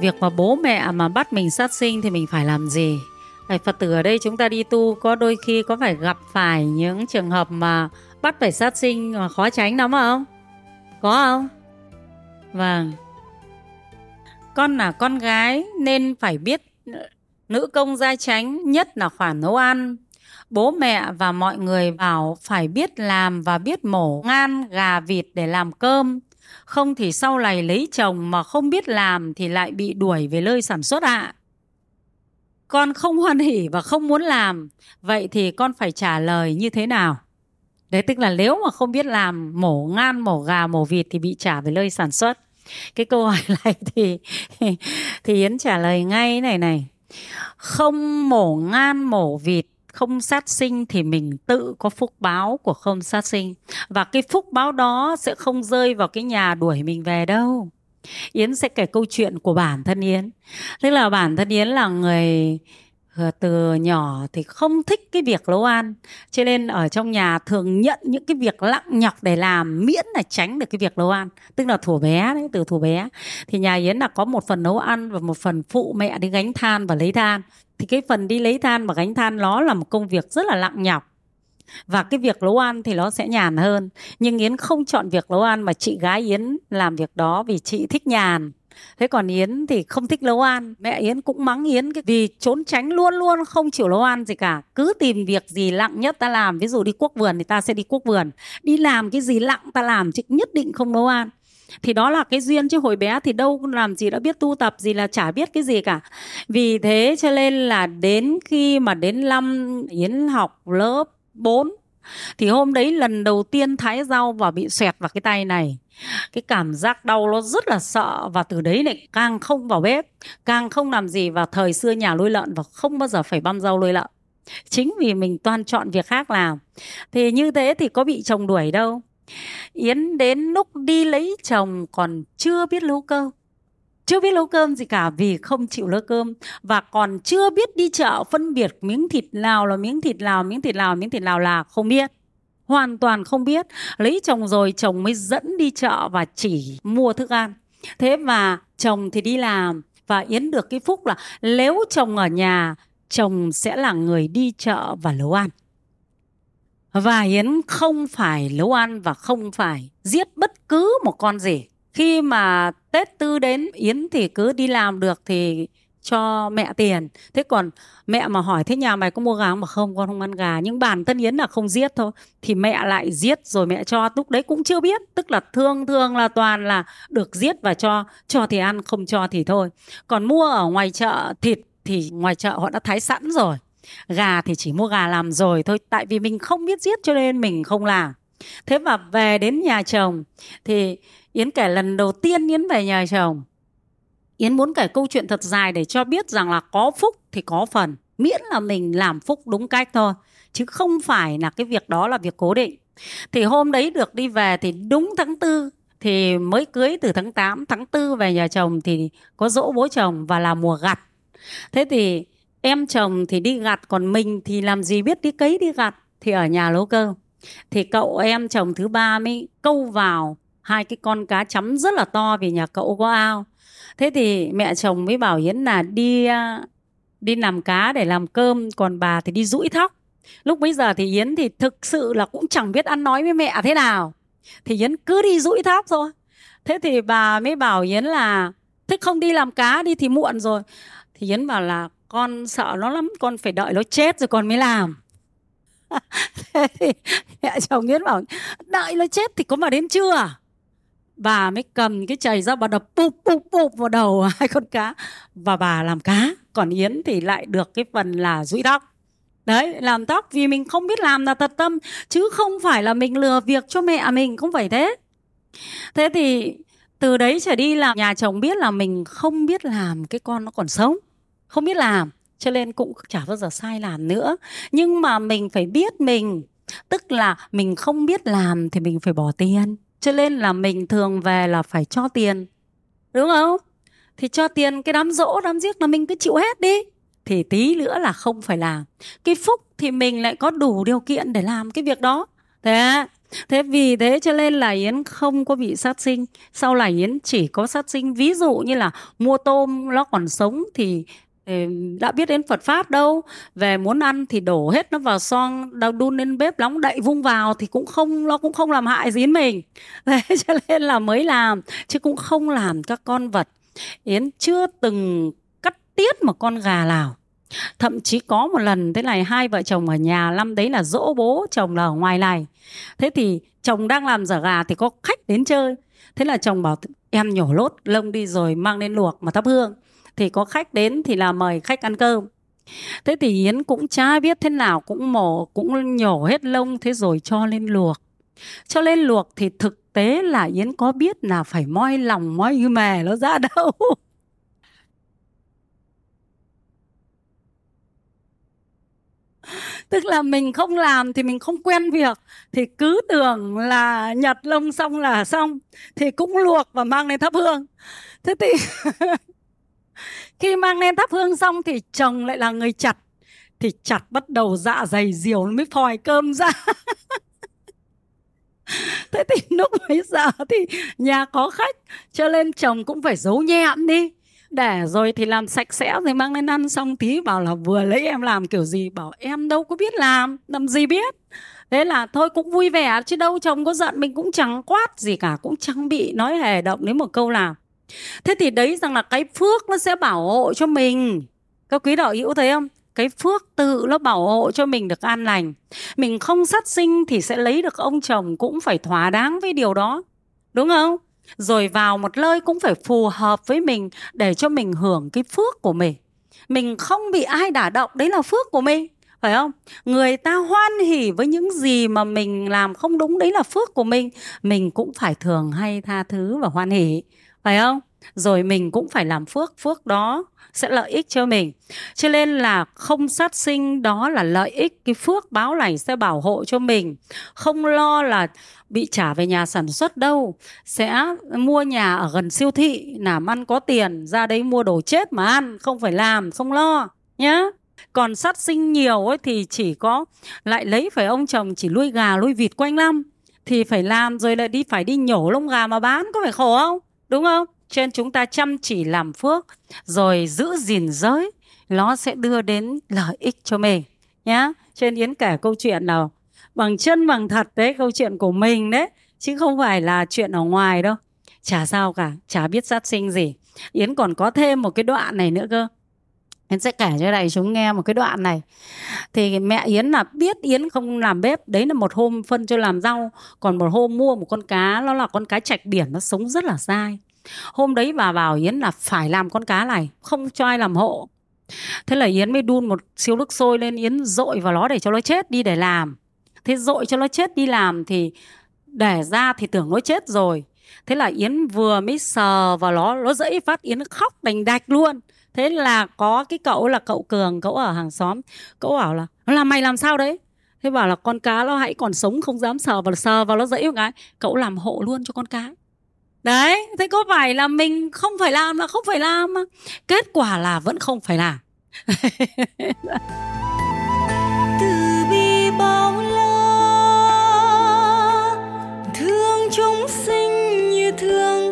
việc mà bố mẹ mà bắt mình sát sinh thì mình phải làm gì phải Phật tử ở đây chúng ta đi tu, có đôi khi có phải gặp phải những trường hợp mà bắt phải sát sinh mà khó tránh lắm không? Có không? Vâng. Con là con gái nên phải biết, nữ công gia tránh nhất là khoản nấu ăn. Bố mẹ và mọi người bảo phải biết làm và biết mổ ngan, gà vịt để làm cơm. Không thì sau này lấy chồng mà không biết làm thì lại bị đuổi về nơi sản xuất ạ. À con không hoan hỉ và không muốn làm, vậy thì con phải trả lời như thế nào? Đấy tức là nếu mà không biết làm, mổ ngan, mổ gà, mổ vịt thì bị trả về nơi sản xuất. Cái câu hỏi này thì thì yến trả lời ngay này này. Không mổ ngan, mổ vịt không sát sinh thì mình tự có phúc báo của không sát sinh. Và cái phúc báo đó sẽ không rơi vào cái nhà đuổi mình về đâu. Yến sẽ kể câu chuyện của bản thân Yến. Tức là bản thân Yến là người ờ, từ nhỏ thì không thích cái việc nấu ăn. Cho nên ở trong nhà thường nhận những cái việc lặng nhọc để làm miễn là tránh được cái việc nấu ăn. Tức là thủ bé đấy, từ thủ bé. Thì nhà yến là có một phần nấu ăn và một phần phụ mẹ đi gánh than và lấy than thì cái phần đi lấy than và gánh than nó là một công việc rất là lặng nhọc. Và cái việc nấu ăn thì nó sẽ nhàn hơn. Nhưng yến không chọn việc nấu ăn mà chị gái yến làm việc đó vì chị thích nhàn. Thế còn yến thì không thích nấu ăn. Mẹ yến cũng mắng yến vì trốn tránh luôn luôn không chịu nấu ăn gì cả. Cứ tìm việc gì lặng nhất ta làm. Ví dụ đi cuốc vườn thì ta sẽ đi cuốc vườn. Đi làm cái gì lặng ta làm chứ nhất định không nấu ăn thì đó là cái duyên chứ, hồi bé thì đâu làm gì đã biết tu tập, gì là chả biết cái gì cả. Vì thế cho nên là đến khi mà đến năm yến học lớp 4 thì hôm đấy lần đầu tiên thái rau và bị xoẹt vào cái tay này. Cái cảm giác đau nó rất là sợ và từ đấy lại càng không vào bếp càng không làm gì và thời xưa nhà nuôi lợn và không bao giờ phải băm rau nuôi lợn. Chính vì mình toàn chọn việc khác làm. Thì như thế thì có bị chồng đuổi đâu yến đến lúc đi lấy chồng còn chưa biết nấu cơm. Chưa biết nấu cơm gì cả vì không chịu nấu cơm. Và còn chưa biết đi chợ phân biệt miếng thịt nào là miếng thịt nào, miếng thịt nào, miếng thịt nào là không biết. Hoàn toàn không biết. Lấy chồng rồi chồng mới dẫn đi chợ và chỉ mua thức ăn. Thế và chồng thì đi làm. Và yến được cái phúc là nếu chồng ở nhà, chồng sẽ là người đi chợ và nấu ăn và yến không phải nấu ăn và không phải giết bất cứ một con gì. Khi mà tết tư đến, yến thì cứ đi làm được thì cho mẹ tiền. Thế còn mẹ mà hỏi, thế nhà mày có mua gà mà không, con không ăn gà. Nhưng bản thân yến là không giết thôi. Thì mẹ lại giết rồi mẹ cho. Lúc đấy cũng chưa biết. Tức là thương thương là toàn là được giết và cho. Cho thì ăn, không cho thì thôi. Còn mua ở ngoài chợ thịt thì ngoài chợ họ đã thái sẵn rồi gà thì chỉ mua gà làm rồi thôi, tại vì mình không biết giết cho nên mình không làm. Thế mà về đến nhà chồng thì Yến kể lần đầu tiên Yến về nhà chồng. Yến muốn kể câu chuyện thật dài để cho biết rằng là có phúc thì có phần, miễn là mình làm phúc đúng cách thôi, chứ không phải là cái việc đó là việc cố định. Thì hôm đấy được đi về thì đúng tháng tư thì mới cưới từ tháng 8 tháng 4 về nhà chồng thì có dỗ bố chồng và là mùa gặt. Thế thì em chồng thì đi gặt, còn mình thì làm gì biết đi cấy đi gặt, thì ở nhà nấu cơm thì cậu em chồng thứ ba mới câu vào hai cái con cá chấm rất là to vì nhà cậu có ao. Thế thì mẹ chồng mới bảo yến là đi à, đi làm cá để làm cơm, còn bà thì đi rũi thóc. Lúc bấy giờ thì yến thì thực sự là cũng chẳng biết ăn nói với mẹ thế nào. Thì yến cứ đi rũi thóc thôi. Thế thì bà mới bảo yến là, thế không đi làm cá đi thì muộn rồi. Thì yến bảo là con sợ nó lắm, con phải đợi nó chết rồi con mới làm. Thế thì mẹ chồng yến bảo, đợi nó chết thì có mà đến chưa bà mới cầm cái chày ra, bà đập bụp bụp bụp vào đầu hai con cá. Và bà làm cá, còn yến thì lại được cái phần là rũi tóc. Đấy, làm tóc vì mình không biết làm là thật tâm, chứ không phải là mình lừa việc cho mẹ mình, không phải thế. Thế thì từ đấy trở đi là nhà chồng biết là mình không biết làm cái con nó còn sống không biết làm, cho nên cũng chả bao giờ sai làm nữa. Nhưng mà mình phải biết mình, tức là mình không biết làm thì mình phải bỏ tiền. Cho nên là mình thường về là phải cho tiền, đúng không? Thì cho tiền cái đám dỗ, đám giết là mình cứ chịu hết đi. Thì tí nữa là không phải làm. Cái phúc thì mình lại có đủ điều kiện để làm cái việc đó. Thế thế vì thế cho nên là yến không có bị sát sinh. Sau này yến chỉ có sát sinh, ví dụ như là mua tôm nó còn sống thì đã biết đến Phật pháp đâu. Về muốn ăn thì đổ hết nó vào xoong đau đun lên bếp nóng đậy, vung vào thì cũng không, nó cũng không làm hại gì đến mình. Thế cho nên là mới làm, chứ cũng không làm các con vật. Yến chưa từng cắt tiết một con gà nào. Thậm chí có một lần, thế này, hai vợ chồng ở nhà, năm đấy là dỗ bố chồng là ở ngoài này. Thế thì chồng đang làm dở gà thì có khách đến chơi. Thế là chồng bảo, em nhổ lốt, lông đi rồi mang lên luộc mà thắp hương thì có khách đến thì là mời khách ăn cơm. Thế thì yến cũng chả biết thế nào, cũng mổ, cũng nhổ hết lông, thế rồi cho lên luộc. Cho lên luộc thì thực tế là yến có biết là phải moi lòng, moi như mè nó ra đâu. Tức là mình không làm thì mình không quen việc, thì cứ tưởng là nhặt lông xong là xong, thì cũng luộc và mang lên thắp hương. Thế thì khi mang lên thắp hương xong thì chồng lại là người chặt. Thì chặt bắt đầu dạ dày diều mới phòi cơm ra. Thế thì lúc bấy giờ thì nhà có khách, cho nên chồng cũng phải giấu nhẹm đi. Để rồi thì làm sạch sẽ rồi mang lên ăn xong. Tí bảo là vừa lấy em làm kiểu gì? Bảo em đâu có biết làm làm gì biết. Thế là thôi cũng vui vẻ, chứ đâu chồng có giận mình cũng chẳng quát gì cả, cũng chẳng bị nói hề động đến một câu nào thế thì đấy rằng là cái phước nó sẽ bảo hộ cho mình. Các quý đạo hữu thấy không? Cái phước tự nó bảo hộ cho mình được an lành. Mình không sát sinh thì sẽ lấy được ông chồng cũng phải thỏa đáng với điều đó. Đúng không? Rồi vào một nơi cũng phải phù hợp với mình để cho mình hưởng cái phước của mình. Mình không bị ai đả động, đấy là phước của mình phải không? Người ta hoan hỉ với những gì mà mình làm không đúng, đấy là phước của mình. Mình cũng phải thường hay tha thứ và hoan hỉ, phải không? Rồi mình cũng phải làm phước phước đó sẽ lợi ích cho mình. Cho nên là không sát sinh đó là lợi ích. Cái phước báo này sẽ bảo hộ cho mình. Không lo là bị trả về nhà sản xuất đâu. Sẽ mua nhà ở gần siêu thị, làm ăn có tiền, ra đấy mua đồ chết mà ăn, không phải làm, không lo, nhá còn sát sinh nhiều ấy thì chỉ có lại lấy phải ông chồng chỉ nuôi gà, nuôi vịt quanh năm. Thì phải làm rồi lại đi, phải đi nhổ lông gà mà bán, có phải khổ không? Đúng không? Trên chúng ta chăm chỉ làm phước, rồi giữ gìn giới, nó sẽ đưa đến lợi ích cho mình, nhá. Trên yến kể câu chuyện nào, bằng chân, bằng thật đấy, câu chuyện của mình đấy, chứ không phải là chuyện ở ngoài đâu. Chả sao cả, chả biết sát sinh gì. Yến còn có thêm một cái đoạn này nữa cơ. Yến sẽ kể cho đại chúng nghe một cái đoạn này. Thì mẹ Yến là biết Yến không làm bếp. Đấy là một hôm phân cho làm rau. Còn một hôm mua một con cá, Nó là con cá chạch biển, Nó sống rất là dai. Hôm đấy bà bảo Yến là phải làm con cá này, Không cho ai làm hộ. Thế là Yến mới đun một siêu nước sôi lên, Yến dội vào nó để cho nó chết đi để làm. Thế dội cho nó chết đi làm thì Để ra thì tưởng nó chết rồi. Thế là Yến vừa mới sờ vào nó Nó dẫy phát, Yến khóc đành đạch luôn. Thế là có cái cậu là cậu Cường Cậu ở hàng xóm. Cậu bảo là là mày làm sao đấy? Thế bảo là con cá nó hãy còn sống không dám sờ vào sờ vào nó dẫy một cái. Cậu làm hộ luôn cho con cá. Đấy, thế có phải là mình không phải làm là không phải làm mà? Kết quả là vẫn không phải làm. Từ bi bao la Thương chúng sinh như thương